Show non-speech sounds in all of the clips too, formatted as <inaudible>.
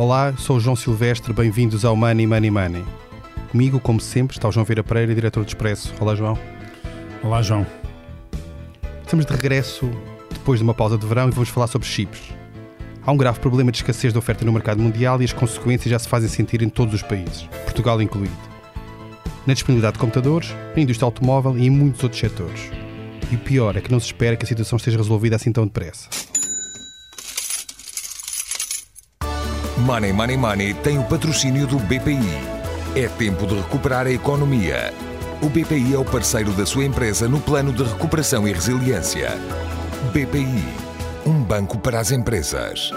Olá, sou o João Silvestre, bem-vindos ao Money Money Money. Comigo, como sempre, está o João Vieira Pereira, diretor do Expresso. Olá, João. Olá, João. Estamos de regresso depois de uma pausa de verão e vamos falar sobre chips. Há um grave problema de escassez de oferta no mercado mundial e as consequências já se fazem sentir em todos os países, Portugal incluído. Na disponibilidade de computadores, na indústria automóvel e em muitos outros setores. E o pior é que não se espera que a situação esteja resolvida assim tão depressa. Money Money Money tem o patrocínio do BPI. É tempo de recuperar a economia. O BPI é o parceiro da sua empresa no plano de recuperação e resiliência. BPI, um banco para as empresas.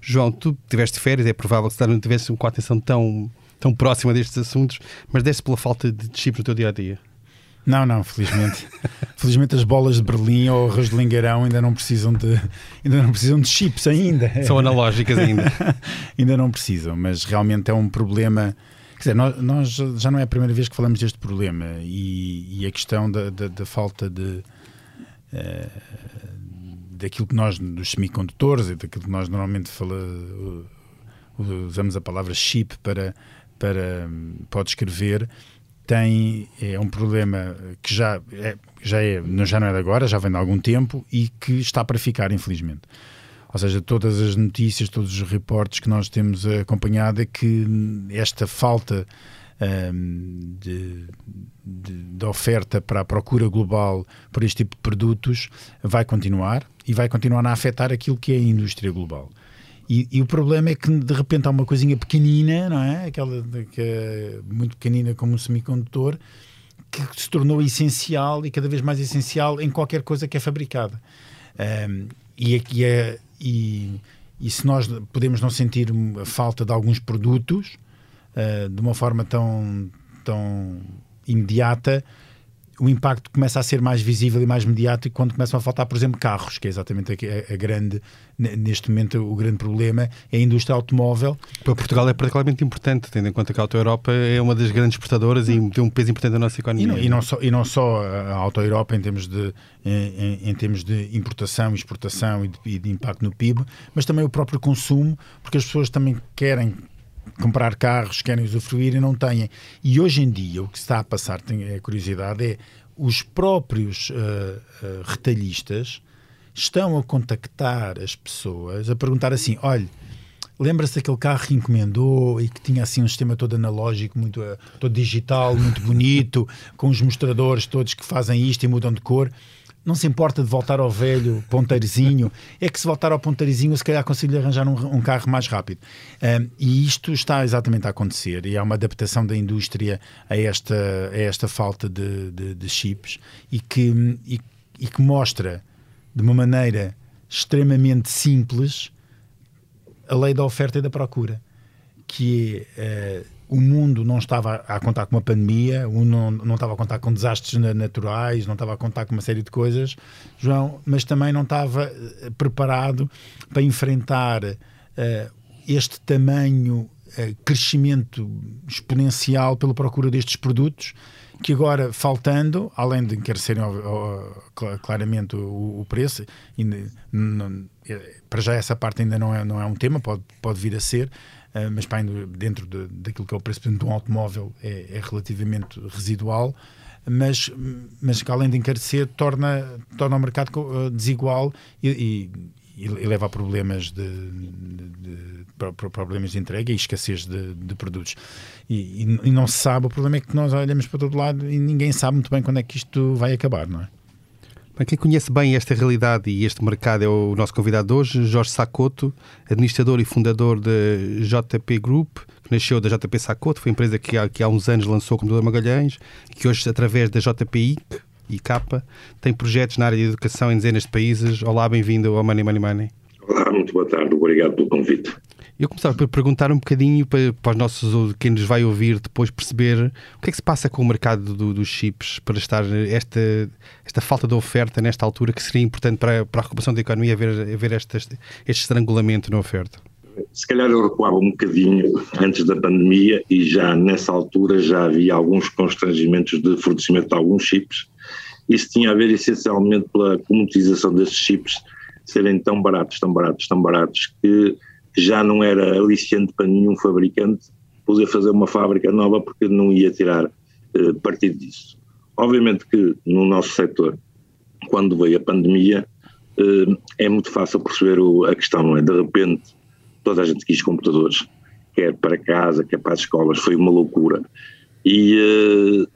João, tu tiveste férias, é provável que não tivesse com a atenção tão, tão próxima destes assuntos, mas deste pela falta de chips no teu dia a dia. Não, não, felizmente. felizmente as bolas de Berlim ou arroz de lingueirão ainda não precisam de ainda não precisam de chips ainda. São analógicas ainda. <laughs> ainda não precisam, mas realmente é um problema. Quer dizer, nós, nós, já não é a primeira vez que falamos deste problema e, e a questão da, da, da falta de uh, daquilo que nós dos semicondutores e daquilo que nós normalmente fala, usamos a palavra chip para para para descrever tem é um problema que já é, já é já não é de agora, já vem de algum tempo e que está para ficar, infelizmente. Ou seja, todas as notícias, todos os reportes que nós temos acompanhado é que esta falta um, de, de, de, oferta para a procura global por este tipo de produtos vai continuar e vai continuar a afetar aquilo que é a indústria global. E, e, o problema é que de repente há uma coisinha pequenina, não é? Aquela que é muito pequenina como um semicondutor, que se tornou essencial e cada vez mais essencial em qualquer coisa que é fabricada. Um, e, e, é, e, e, se nós podemos não sentir a falta de alguns produtos uh, de uma forma tão, tão imediata, o impacto começa a ser mais visível e mais mediático quando começam a faltar, por exemplo, carros, que é exatamente a, a, grande, neste momento, o grande problema, é a indústria automóvel. Para Portugal é particularmente importante, tendo em conta que a Auto Europa é uma das grandes exportadoras e tem um peso importante na nossa economia. E não, e não só, e não só a Auto Europa em termos de, em, em termos de importação, exportação e de, e de impacto no PIB, mas também o próprio consumo, porque as pessoas também querem comprar carros, querem usufruir e não têm. E hoje em dia o que está a passar, tem a curiosidade, é os próprios uh, uh, retalhistas estão a contactar as pessoas, a perguntar assim: olha, lembra-se daquele carro que encomendou e que tinha assim um sistema todo analógico, muito, uh, todo digital, muito bonito, <laughs> com os mostradores todos que fazem isto e mudam de cor não se importa de voltar ao velho ponteirozinho, é que se voltar ao ponteirozinho, se calhar consigo arranjar um, um, carro mais rápido. Um, e isto está exatamente a acontecer, e há uma adaptação da indústria a esta, a esta falta de, de, de chips e que, e, e que mostra de uma maneira extremamente simples a lei da oferta e da procura, que é. Uh, o mundo não estava a contar com uma pandemia, o não, não estava a contar com desastres naturais, não estava a contar com uma série de coisas, João, mas também não estava eh, preparado para enfrentar uh, este tamanho, uh, crescimento exponencial pela procura destes produtos, que agora, faltando, além de encarecerem claramente o, o preço, não, para já essa parte ainda não é, não é um tema, pode, pode vir a ser, ah, mas para dentro de, daquilo que é o preço de um automóvel é, é, relativamente residual, mas, mas que além de encarecer torna, torna o mercado ah, desigual e, e, e leva a problemas de, de, de, problemas de entrega e escassez de, de produtos. E, e, não se sabe, o problema é que nós olhamos para todo lado e ninguém sabe muito bem quando é que isto vai acabar, não é? Quem conhece bem esta realidade e este mercado é o nosso convidado de hoje, Jorge Sacoto, administrador e fundador da JP Group, que nasceu da JP Sacoto, foi a empresa que há, que há uns anos lançou o computador Magalhães, que hoje, através da JPI e Capa, tem projetos na área de educação em dezenas de países. Olá, bem-vindo ao Money Money Money. Olá, muito boa tarde, obrigado pelo convite. Eu começava por perguntar um bocadinho para, para os nossos, quem nos vai ouvir depois perceber o que é que se passa com o mercado do, dos chips para estar esta, esta falta de oferta nesta altura que seria importante para, para a recuperação da economia haver, haver este, este estrangulamento na oferta. Se calhar eu recuava um bocadinho antes da pandemia e já nessa altura já havia alguns constrangimentos de fornecimento de alguns chips isso tinha a ver essencialmente pela comutização desses chips serem tão baratos, tão baratos, tão baratos, que já não era aliciante para nenhum fabricante poder fazer uma fábrica nova porque não ia tirar eh, partido disso. Obviamente que no nosso setor, quando veio a pandemia, eh, é muito fácil perceber o, a questão, não é? De repente, toda a gente quis computadores, quer para casa, quer para as escolas, foi uma loucura. E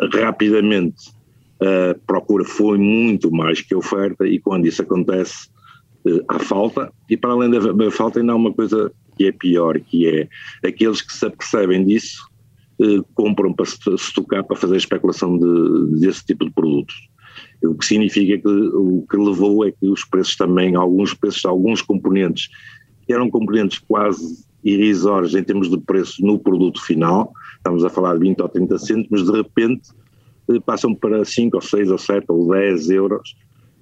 eh, rapidamente a procura foi muito mais que a oferta, e quando isso acontece, eh, há falta, e para além da falta, ainda há uma coisa que é pior, que é aqueles que se apercebem disso eh, compram para se tocar para fazer especulação de, desse tipo de produtos. O que significa que o que levou é que os preços também, alguns preços, alguns componentes, eram componentes quase irrisórios em termos de preço no produto final, estamos a falar de 20 ou 30 cêntimos, de repente eh, passam para 5 ou 6 ou 7 ou 10 euros,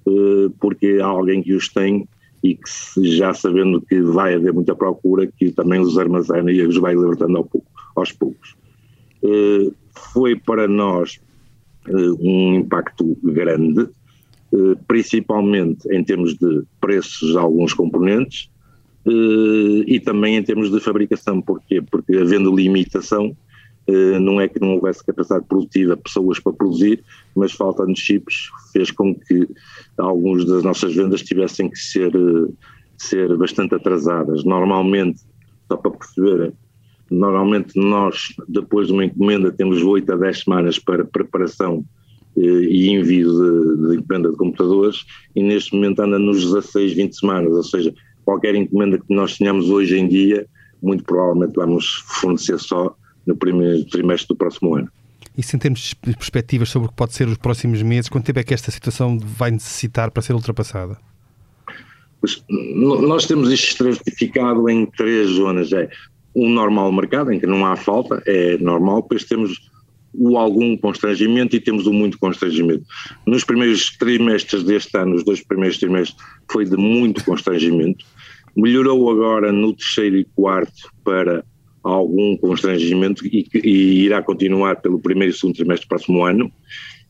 eh, porque há alguém que os tem e que já sabendo que vai haver muita procura, que também os armazena e os vai libertando aos poucos. Eh, foi para nós um impacto grande, principalmente em termos de preços de alguns componentes e também em termos de fabricação. Porquê? Porque havendo limitação, eh, não é que não houvesse capacidade produtiva, pessoas para produzir, mas falta de chips fez com que algumas das nossas vendas tivessem que ser, eh, ser bastante atrasadas. Normalmente, só para perceberem, normalmente nós, depois de uma encomenda, temos 8 a 10 semanas para preparação eh, e envio de, de encomenda de computadores e neste momento anda nos 16, 20 semanas, ou seja, qualquer encomenda que nós tenhamos hoje em dia, muito provavelmente vamos fornecer só no primeiro trimestre do próximo ano. Isso em termos de perspectivas sobre o que pode ser os próximos meses, quanto tempo é que esta situação vai necessitar para ser ultrapassada? Pois, nós temos isto estratificado em três zonas. É um normal mercado, em que não há falta, é normal, depois temos o algum constrangimento e temos o muito constrangimento. Nos primeiros trimestres deste ano, os dois primeiros trimestres, foi de muito constrangimento. Melhorou agora no terceiro e quarto para algum constrangimento e, e irá continuar pelo primeiro e segundo trimestre do próximo ano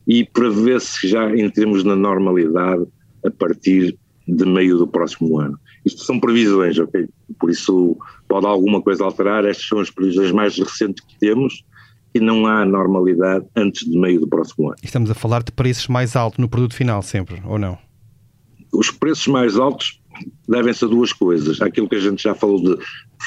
e prevê-se já entremos na normalidade a partir de meio do próximo ano. Isto são previsões, ok? Por isso pode alguma coisa alterar, estas são as previsões mais recentes que temos e não há normalidade antes de meio do próximo ano. Estamos a falar de preços mais altos no produto final sempre, ou não? Os preços mais altos devem-se a duas coisas. Aquilo que a gente já falou de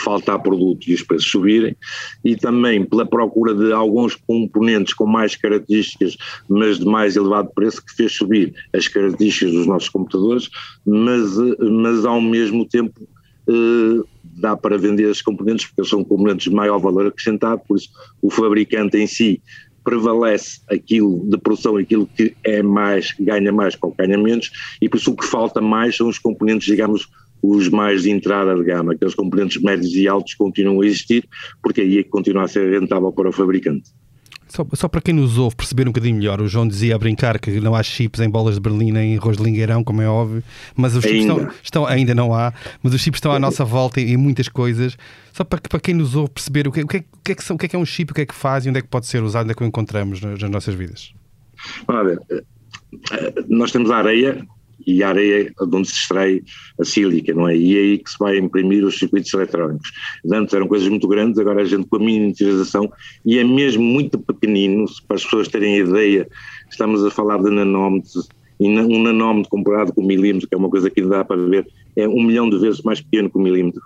faltar produto e os preços subirem, e também pela procura de alguns componentes com mais características, mas de mais elevado preço, que fez subir as características dos nossos computadores, mas, mas ao mesmo tempo dá para vender esses componentes, porque são componentes de maior valor acrescentado, por isso o fabricante em si prevalece aquilo de produção, aquilo que é mais, ganha mais com ganha menos, e por isso o que falta mais são os componentes, digamos, os mais de entrada de gama, aqueles componentes médios e altos continuam a existir, porque aí é que continua a ser rentável para o fabricante. Só, só, para quem nos ouve perceber um bocadinho melhor, o João dizia a brincar que não há chips em bolas de Berlim nem em arroz de lingueirão, como é óbvio, mas os chips ainda. Estão, estão, ainda não há, mas os chips estão à nossa volta em, em muitas coisas. Só para, para quem nos ouve perceber o que, o, que é, o, que é que são, o que é que é um chip, o que é que faz e onde é que pode ser usado, onde é que o encontramos nas, nas nossas vidas. Olha, eh, eh, nós temos a areia, e a areia de onde se extrai a sílica, não é? E é aí que se vai imprimir os circuitos eletrónicos. Antes eram coisas muito grandes, agora a gente com a miniaturização, e é mesmo muito pequenino, para as pessoas terem ideia, estamos a falar de nanómetros, e um nanómetro comparado com um milímetro, que é uma coisa que dá para ver, é um milhão de vezes mais pequeno que um milímetro.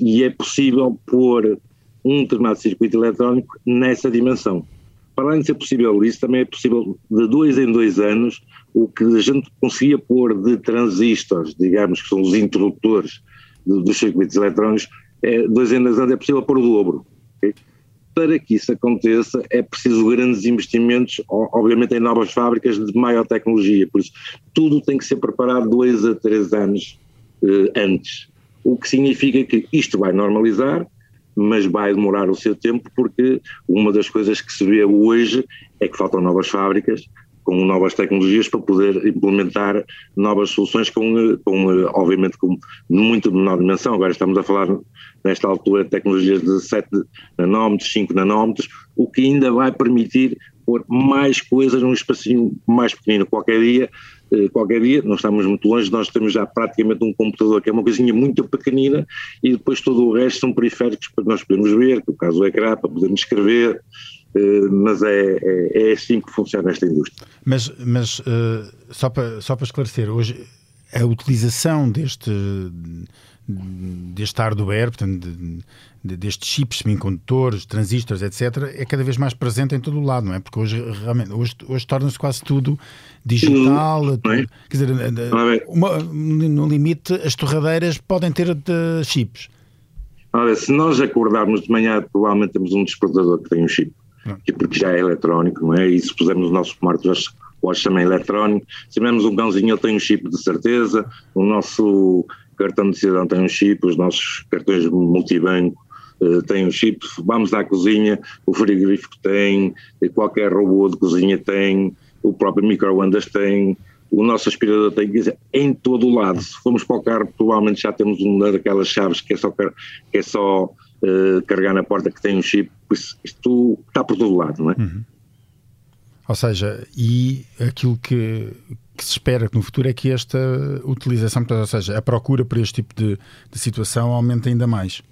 E é possível pôr um determinado circuito eletrónico nessa dimensão. Para além de ser possível isso, também é possível de dois em dois anos o que a gente conseguia pôr de transistores, digamos que são os introdutores dos circuitos eletrónicos, é, dois em dois anos é possível pôr o dobro. Okay? Para que isso aconteça é preciso grandes investimentos, obviamente em novas fábricas de maior tecnologia, por isso tudo tem que ser preparado dois a três anos eh, antes, o que significa que isto vai normalizar, mas vai demorar o seu tempo porque uma das coisas que se vê hoje é que faltam novas fábricas com novas tecnologias para poder implementar novas soluções com, com obviamente com muito menor dimensão. Agora estamos a falar nesta altura de tecnologias de 7 nanómetros, 5 nanómetros, o que ainda vai permitir pôr mais coisas num espacinho mais pequenino qualquer dia, eh, qualquer dia, não estamos muito longe, nós temos já praticamente um computador que é uma coisinha muito pequenina e depois todo o resto são periféricos para nós podermos ver, que o caso do ecrã, para podermos escrever, eh, mas é, é, é, assim que funciona esta indústria. Mas, mas uh, só, para, só para esclarecer, hoje a utilização deste, deste hardware, portanto, de, de, destes chips, semicondutores, transistores, etc., é cada vez mais presente em todo o lado, não é? Porque hoje, realmente, hoje, hoje torna-se quase tudo digital. Tudo, é? Quer dizer, uma, no limite, as torradeiras podem ter chips. Olha, se nós acordarmos de manhã, provavelmente temos um despertador que tem um chip, porque já é eletrónico, não é? E se pusermos o nosso smartwatch watch também eletrónico, se tivermos um cãozinho, ele tem um chip de certeza, o nosso cartão de cidadão tem um chip, os nossos cartões multibanco uh, têm um chip, vamos à cozinha, o frigorífico tem, qualquer robô de cozinha tem, o próprio microondas tem, o nosso aspirador tem, quer dizer, em todo o lado. Se formos para o carro, provavelmente já temos uma daquelas chaves que é só, que é só uh, carregar na porta que tem um chip, isso, isto está por todo lado, não é? Uhum. Ou seja, e aquilo que, que se espera no futuro é que esta utilização, ou seja, a procura por este tipo de, de situação aumente ainda mais.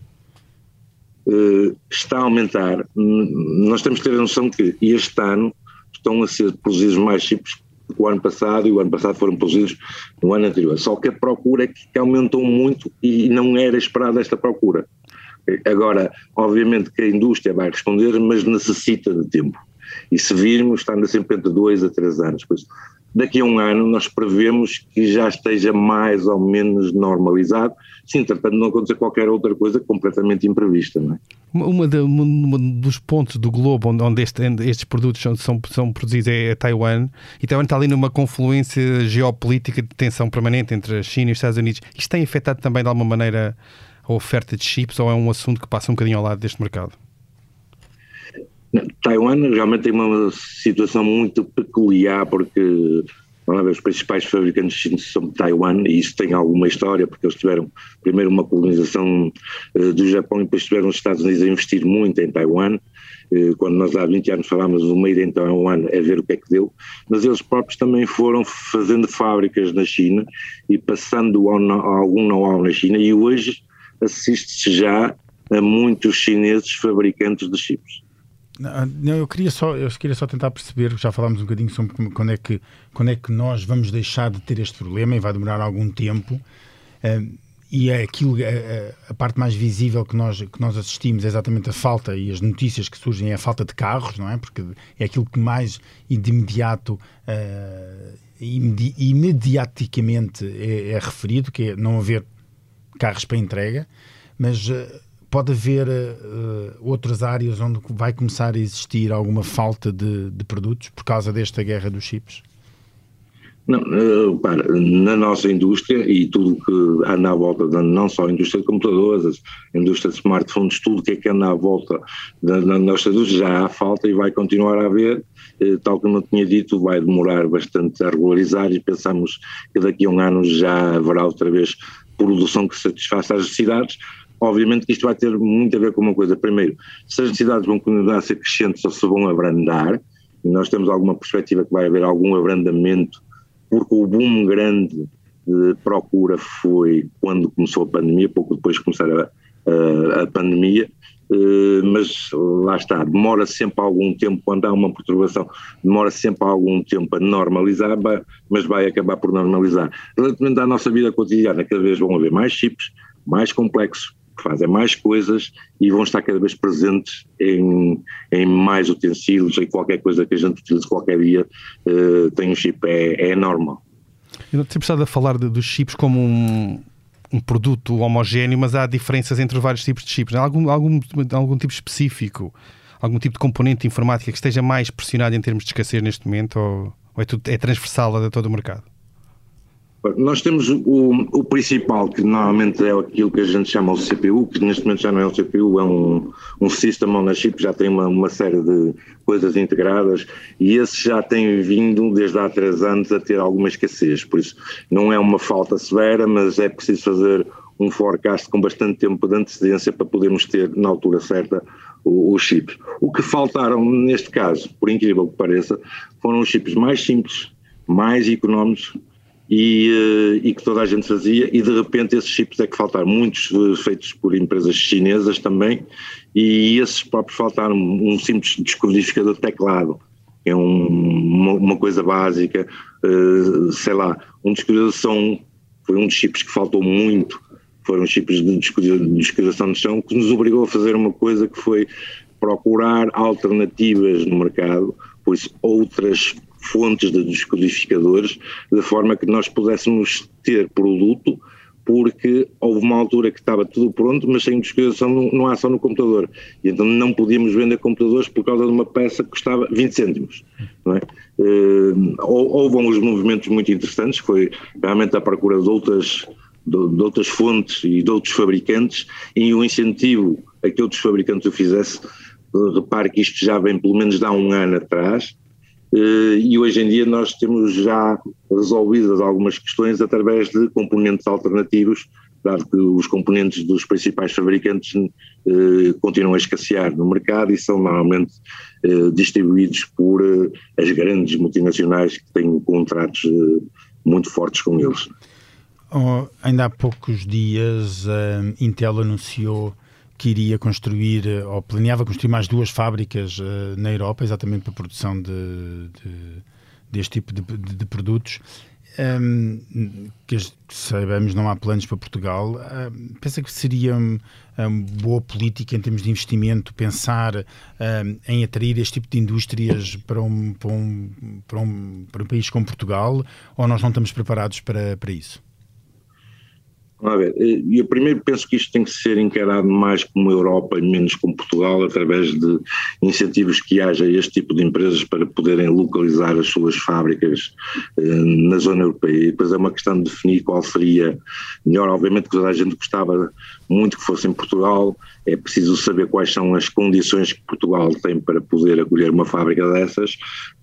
Uh, está a aumentar. Nós temos que ter a noção que este ano estão a ser produzidos mais chips que o ano passado e o ano passado foram produzidos no ano anterior. Só que a procura é que aumentou muito e não era esperada esta procura. Agora, obviamente que a indústria vai responder, mas necessita de tempo. E se virmos, está sempre entre dois a três anos. Daqui a um ano nós prevemos que já esteja mais ou menos normalizado, se entretanto não acontecer qualquer outra coisa completamente imprevista. Não é? uma, de, uma, dos pontos do globo onde, onde este, estes produtos são, são, são, produzidos é, é Taiwan, e Taiwan está ali numa confluência geopolítica de tensão permanente entre a China e os Estados Unidos. Isto tem afetado também de alguma maneira a oferta de chips ou é um assunto que passa um bocadinho ao lado deste mercado? Taiwan realmente tem uma situação muito peculiar porque os principais fabricantes chineses são de Taiwan e isso tem alguma história porque eles tiveram primeiro uma colonização uh, do Japão e depois tiveram os Estados Unidos a investir muito em Taiwan. Uh, quando nós há 20 anos falámos do Made in Taiwan a ver o que é que deu. Mas eles próprios também foram fazendo fábricas na China e passando algum know-how na China e hoje assiste-se já a muitos chineses fabricantes de chips não, eu queria só, eu queria só tentar perceber, já falámos um bocadinho sobre quando é que, quando é que nós vamos deixar de ter este problema e vai demorar algum tempo. Uh, e é aquilo, a, a, parte mais visível que nós, que nós assistimos é exatamente a falta e as notícias que surgem é a falta de carros, não é? Porque é aquilo que mais de imediato, uh, imedi imediaticamente é, é, referido, que é não haver carros para entrega, mas uh, pode haver uh, outras áreas onde vai começar a existir alguma falta de, de produtos por causa desta guerra dos chips? Não, uh, para, na nossa indústria e tudo que anda à volta, de, não só a indústria de computadores, a indústria de smartphones, tudo que é que anda à volta da, da nossa indústria já há falta e vai continuar a haver, uh, tal como eu tinha dito, vai demorar bastante a regularizar e pensamos que daqui a um ano já haverá outra vez produção que satisfaça as necessidades, Obviamente que isto vai ter muito a ver com uma coisa. Primeiro, se as necessidades vão continuar a ser crescentes ou se vão abrandar, e nós temos alguma perspectiva que vai haver algum abrandamento, porque o boom grande de procura foi quando começou a pandemia, pouco depois de começar a, a, a pandemia, uh, mas lá está, demora sempre algum tempo, quando há uma perturbação, demora sempre algum tempo a normalizar, mas vai acabar por normalizar. Relativamente à nossa vida cotidiana, cada vez vão haver mais chips, mais complexos, fazem mais coisas e vão estar cada vez presentes em, em mais utensílios, em qualquer coisa que a gente utilize qualquer dia, uh, tem um chip, é, é normal. Eu não tinha precisado a falar de, dos chips como um, um produto homogéneo, mas há diferenças entre vários tipos de chips. Algum, algum, algum tipo específico, algum tipo de componente de informática que esteja mais pressionado em termos de escassez neste momento ou, ou é, tudo, é transversal a todo o mercado? Nós temos o, o, principal, que normalmente é aquilo que a gente chama o CPU, que neste momento já não é um CPU, é um, um System on a Chip, já tem uma, uma série de coisas integradas e esse já tem vindo desde há três anos a ter alguma escassez, por isso não é uma falta severa, mas é preciso fazer um forecast com bastante tempo de antecedência para podermos ter na altura certa os chips. O que faltaram neste caso, por incrível que pareça, foram os chips mais simples, mais económicos e, eh, e, que toda a gente fazia, e de repente esses chips é que faltaram, muitos feitos por empresas chinesas também, e esses próprios faltaram, um simples descodificador de teclado, é um, uma, uma, coisa básica, uh, sei lá, um descodificador de som, foi um dos chips que faltou muito, foram chips de descodificação de som, que nos obrigou a fazer uma coisa que foi procurar alternativas no mercado, pois outras fontes de descodificadores, de forma que nós pudéssemos ter produto, porque houve uma altura que estava tudo pronto, mas sem descodificação não, há só no computador. E então não podíamos vender computadores por causa de uma peça que custava 20 cêntimos. Não é? Uh, houve uns movimentos muito interessantes, foi realmente a procura de outras, de, de outras fontes e de outros fabricantes, e o incentivo a que outros fabricantes o fizesse, repare que isto já vem pelo menos de há um ano atrás, eh, e hoje em dia nós temos já resolvidas algumas questões através de componentes alternativos, dado que os componentes dos principais fabricantes eh, continuam a escassear no mercado e são normalmente eh, distribuídos por eh, as grandes multinacionais que têm contratos eh, muito fortes com eles. Oh, ainda há poucos dias a Intel anunciou que iria construir, eh, ou planeava construir mais duas fábricas uh, na Europa, exatamente para a produção de, de deste tipo de, de, de produtos. Um, que sabemos não há planos para Portugal. Um, pensa que seria uma um, boa política em termos de investimento pensar em atrair este tipo de indústrias para um, para, um, para, um, para um país como Portugal ou nós não estamos preparados para, para isso? Vamos ver, eh, eu primeiro penso que isto tem que ser encarado mais como Europa e menos como Portugal, através de incentivos que haja este tipo de empresas para poderem localizar as suas fábricas eh, na zona europeia. E depois é uma questão de definir qual seria melhor. Obviamente que toda a gente gostava muito que fosse em Portugal, é preciso saber quais são as condições que Portugal tem para poder acolher uma fábrica dessas,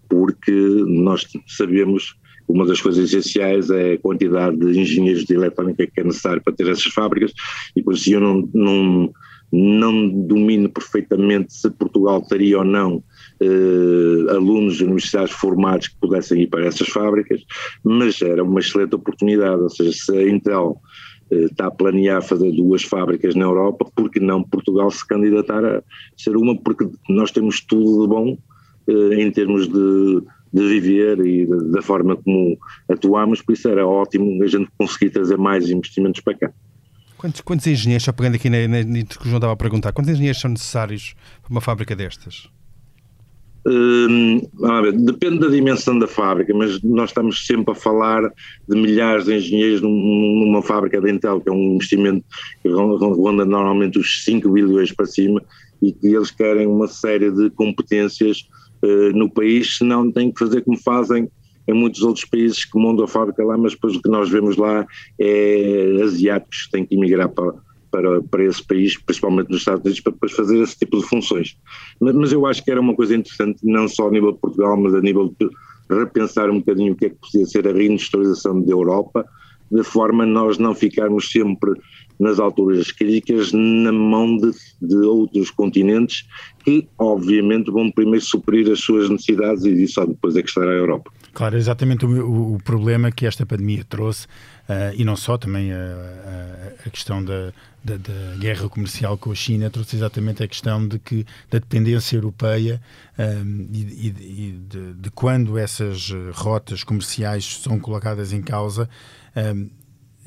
porque nós sabemos uma das coisas essenciais é a quantidade de engenheiros de eletrónica que é necessário para ter essas fábricas e por isso eu não, não, não domino perfeitamente se Portugal teria ou não eh, alunos de universidades formados que pudessem ir para essas fábricas, mas era uma excelente oportunidade, ou seja, se a Intel eh, está a planear fazer duas fábricas na Europa, porque não Portugal se candidatar a ser uma, porque nós temos tudo de bom eh, em termos de de viver e da forma como atuamos, por isso era ótimo a gente conseguir trazer mais investimentos para cá. Quantos, quantos engenheiros, só pegando aqui na, na, que o João estava a perguntar, quantos engenheiros são necessários para uma fábrica destas? Hum, depende da dimensão da fábrica, mas nós estamos sempre a falar de milhares de engenheiros numa fábrica de Intel, que é um investimento que ronda normalmente os 5 bilhões para cima e que eles querem uma série de competências uh, no país, senão têm que fazer como fazem em muitos outros países que montam a fábrica lá, mas depois o que nós vemos lá é asiáticos que têm que emigrar para, para, para esse país, principalmente nos Estados Unidos, para depois fazer esse tipo de funções. Mas, mas, eu acho que era uma coisa interessante, não só a nível de Portugal, mas a nível de repensar um bocadinho o que é que podia ser a reindustrialização da Europa, de forma nós não ficarmos sempre nas alturas críticas na mão de, de, outros continentes que, obviamente, vão primeiro suprir as suas necessidades e só depois é que estará a Europa. Claro, exatamente o, o problema que esta pandemia trouxe, uh, e não só, também a, a, a questão da, da, da, guerra comercial com a China, trouxe exatamente a questão de que da dependência europeia um, eh, e, e de, de, quando essas rotas comerciais são colocadas em causa. Um,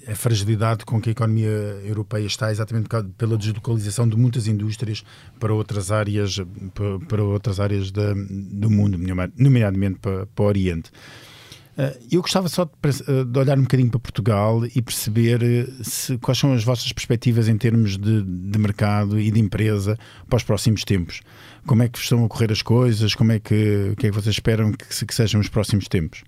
a fragilidade com que a economia europeia está exatamente pela deslocalização de muitas indústrias para outras áreas para outras áreas da, do mundo, nomeadamente para, para o Oriente. Eh, eu gostava só de, eh, de, olhar um bocadinho para Portugal e perceber eh, se, quais são as vossas perspectivas em termos de, de, mercado e de empresa para os próximos tempos. Como é que estão a correr as coisas? Como é que, o que é que vocês esperam que, que sejam os próximos tempos?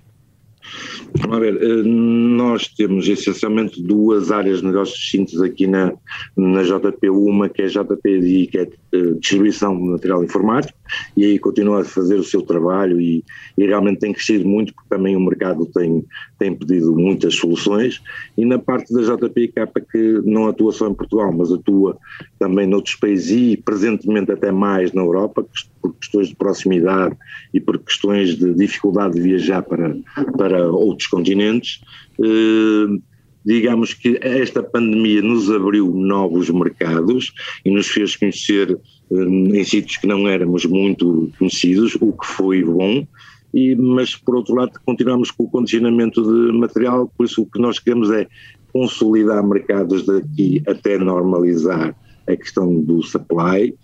Vamos ver, eh, nós temos essencialmente duas áreas de negócios distintas aqui na, na JP, uma que é JPDI, que é eh, distribuição de material informático, e aí continua a fazer o seu trabalho e, e realmente tem crescido muito porque também o mercado tem, tem pedido muitas soluções. E na parte da JPK que não atua só em Portugal, mas atua também noutros países e presentemente até mais na Europa, por questões de proximidade e por questões de dificuldade de viajar para, para outros continentes, eh, digamos que esta pandemia nos abriu novos mercados e nos fez conhecer eh, em sítios que não éramos muito conhecidos, o que foi bom, e, mas por outro lado continuamos com o condicionamento de material, por isso o que nós queremos é consolidar mercados daqui até normalizar a questão do supply,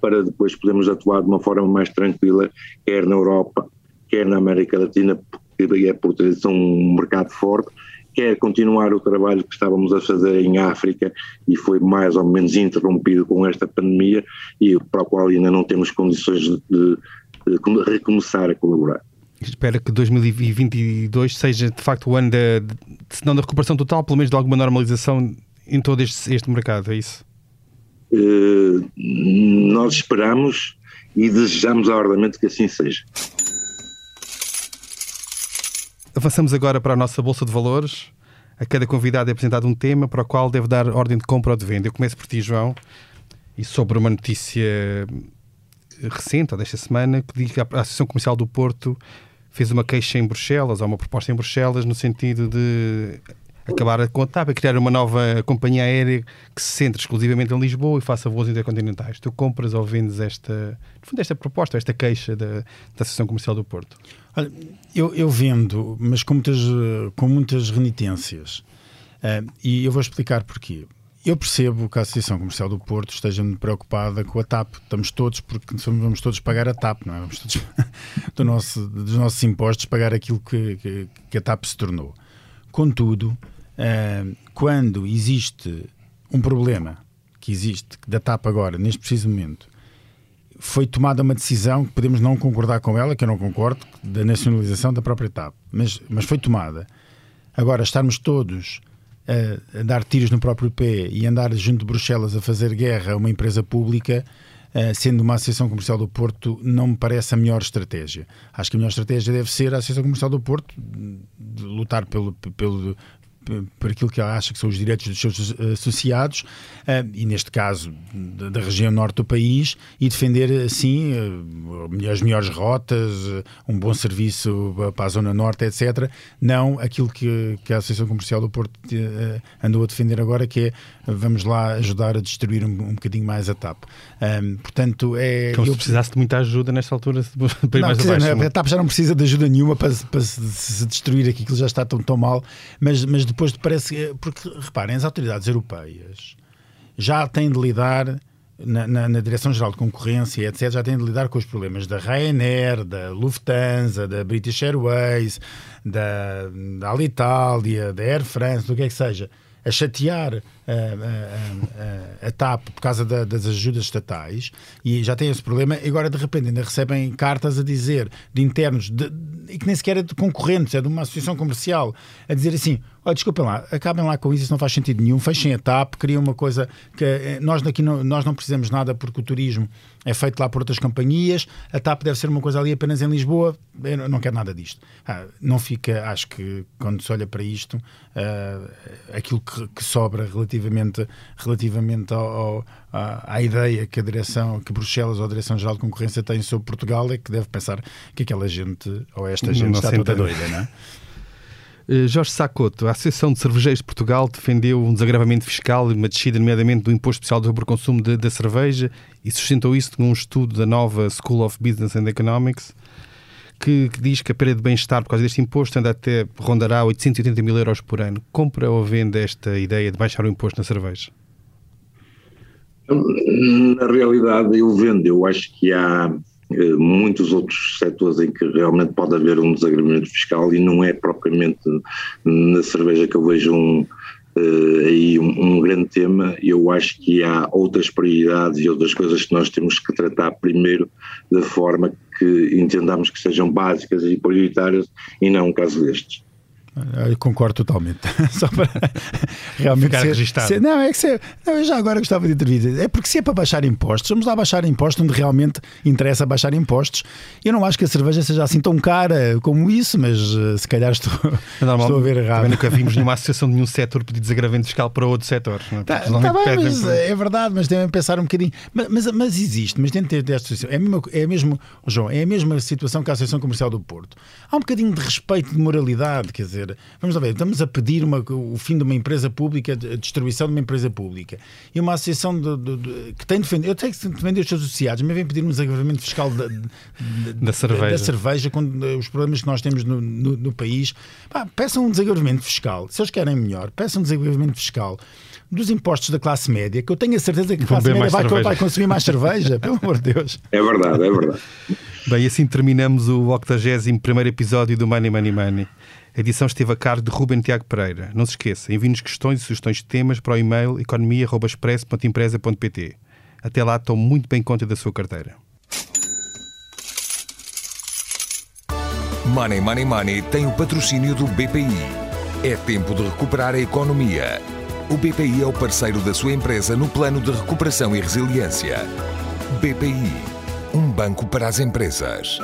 para depois podermos atuar de uma forma mais tranquila, quer na Europa, quer na América Latina, porque é por tradição um mercado forte, quer continuar o trabalho que estávamos a fazer em África e foi mais ou menos interrompido com esta pandemia e para o qual ainda não temos condições de, de, de recomeçar a colaborar. Espero que 2022 seja de facto o ano, de, se não da recuperação total, pelo menos de alguma normalização em todo este, este mercado, é isso? Uh, nós esperamos e desejamos ardamente que assim seja. Avançamos agora para a nossa Bolsa de Valores. A cada convidado é apresentado um tema para o qual deve dar ordem de compra ou de venda. Eu começo por ti, João, e sobre uma notícia recente, ou desta semana, que diz que a Associação Comercial do Porto fez uma queixa em Bruxelas, ou uma proposta em Bruxelas, no sentido de acabar com a TAP, criar uma nova companhia aérea que se centre exclusivamente em Lisboa e faça voos intercontinentais. Tu compras ou vendes esta, no fundo, esta proposta, esta queixa da, da Associação Comercial do Porto? Olha, eu, eu vendo, mas com muitas, com muitas renitências. Uh, e eu vou explicar porquê. Eu percebo que a Associação Comercial do Porto esteja preocupada com a TAP. Estamos todos, porque vamos todos pagar a TAP, não é? Vamos todos, <laughs> do nosso, dos nossos impostos, pagar aquilo que, que, que a TAP se tornou. Contudo, uh, quando existe um problema que existe, da TAP agora, neste preciso momento, foi tomada uma decisão que podemos não concordar com ela, que eu não concordo, da nacionalização da própria TAP, mas, mas foi tomada. Agora, estarmos todos a, a, dar tiros no próprio pé e andar junto de Bruxelas a fazer guerra a uma empresa pública, uh, sendo uma Associação Comercial do Porto, não me parece a melhor estratégia. Acho que a melhor estratégia deve ser a Associação Comercial do Porto lutar pelo, pelo, por aquilo que ela acha que são os direitos dos seus eh, associados, eh, e neste caso da região norte do país, e defender assim as melhores rotas, um bom serviço para a zona norte, etc. Não aquilo que a Associação Comercial do Porto andou a defender agora, que é vamos lá ajudar a destruir um, um bocadinho mais a TAP. Um, portanto, é. Como eu... se precisasse de muita ajuda nesta altura <laughs> para ir não, mais dizer, abaixo. a TAP já não precisa de ajuda nenhuma para, para se, se destruir aquilo já está tão, tão mal, mas, mas depois parece. Porque, reparem, as autoridades europeias já têm de lidar. Na, na, na, Direção-Geral de Concorrência, etc., já têm de lidar com os problemas da Ryanair, da Lufthansa, da British Airways, da, da Alitalia, da Air France, do que é que seja, a chatear a, TAP por causa da, das ajudas estatais e já tem esse problema. E agora, de repente, ainda recebem cartas a dizer de internos de, e que nem sequer é de concorrentes, é de uma associação comercial, a dizer assim: olha, desculpem lá, acabem lá com isso, isso não faz sentido nenhum, fechem a TAP, criam uma coisa que eh, nós daqui não, nós não precisamos nada porque o turismo é feito lá por outras companhias, a TAP deve ser uma coisa ali apenas em Lisboa, eu não quero nada disto. Ah, não fica, acho que quando se olha para isto, uh, aquilo que, que, sobra relativamente, relativamente ao, ao, à, à, ideia que a direção, que Bruxelas ou a Direção-Geral de Concorrência tem sobre Portugal é que deve pensar que aquela gente ou esta gente não está toda doida, não é? <laughs> Eh, Jorge Sacoto, a Associação de Cervejeiros de Portugal defendeu um desagravamento fiscal e uma descida, nomeadamente, do imposto especial sobre o consumo da cerveja e sustentou isso num estudo da nova School of Business and Economics que, que diz que a perda de bem-estar por causa deste imposto anda até rondará 880 mil euros por ano. Compra ou vende esta ideia de baixar o imposto na cerveja? Na realidade, eu vendo. Eu acho que há eh, muitos outros setores em que realmente pode haver um desagravamento fiscal e não é propriamente na cerveja que eu vejo um, uh, aí um, um, grande tema. Eu acho que há outras prioridades e outras coisas que nós temos que tratar primeiro da forma que entendamos que sejam básicas e prioritárias e não um caso destes. Eu concordo totalmente. <laughs> Só para realmente Ficar ser, registado. ser- não, é que ser, não, eu já agora gostava de intervir. É porque se é para baixar impostos, vamos lá baixar impostos onde realmente interessa baixar impostos. Eu não acho que a cerveja seja assim tão cara como isso, mas eh, se calhar estou, Normal- estou a ver errado. Também nunca vimos nenhuma associação de nenhum setor pedir desagravamento fiscal para outro setor. não é? Tá, tá bem, mas por- é verdade, mas devem pensar um bocadinho. Mas, mas, mas existe, mas dentro desta situação, é a mesma, é a mesma, João, é a mesma situação que a Associação Comercial do Porto. Há um bocadinho de respeito, de moralidade, quer dizer, vamos lá ver, estamos a pedir uma- o fim de uma empresa pública, a destruição de uma empresa pública. E uma associação de- de- de- que tem de defender, eu tenho que defender os seus associados, mas vem pedir um desagravamento fiscal da, de- Da cerveja. da cerveja, com eh, os problemas que nós temos no, no- no país. Pá, peçam um desagravamento fiscal. Se eles querem melhor, peçam um desagravamento fiscal dos impostos da classe média, que eu tenho a certeza que a classe média vai, vai consumir mais cerveja, pelo amor de Deus. É verdade, é verdade. Bem, assim terminamos o 81 episódio do Money Money Money. A edição esteve a cargo de Ruben Tiago Pereira. Não se esqueça, envie-nos questões e sugestões de temas para o e-mail economia.express.empresa.pt. Até lá, tome muito bem conta da sua carteira. Money Money Money tem o patrocínio do BPI. É tempo de recuperar a economia. O BPI é o parceiro da sua empresa no plano de recuperação e resiliência. BPI, um banco para as empresas.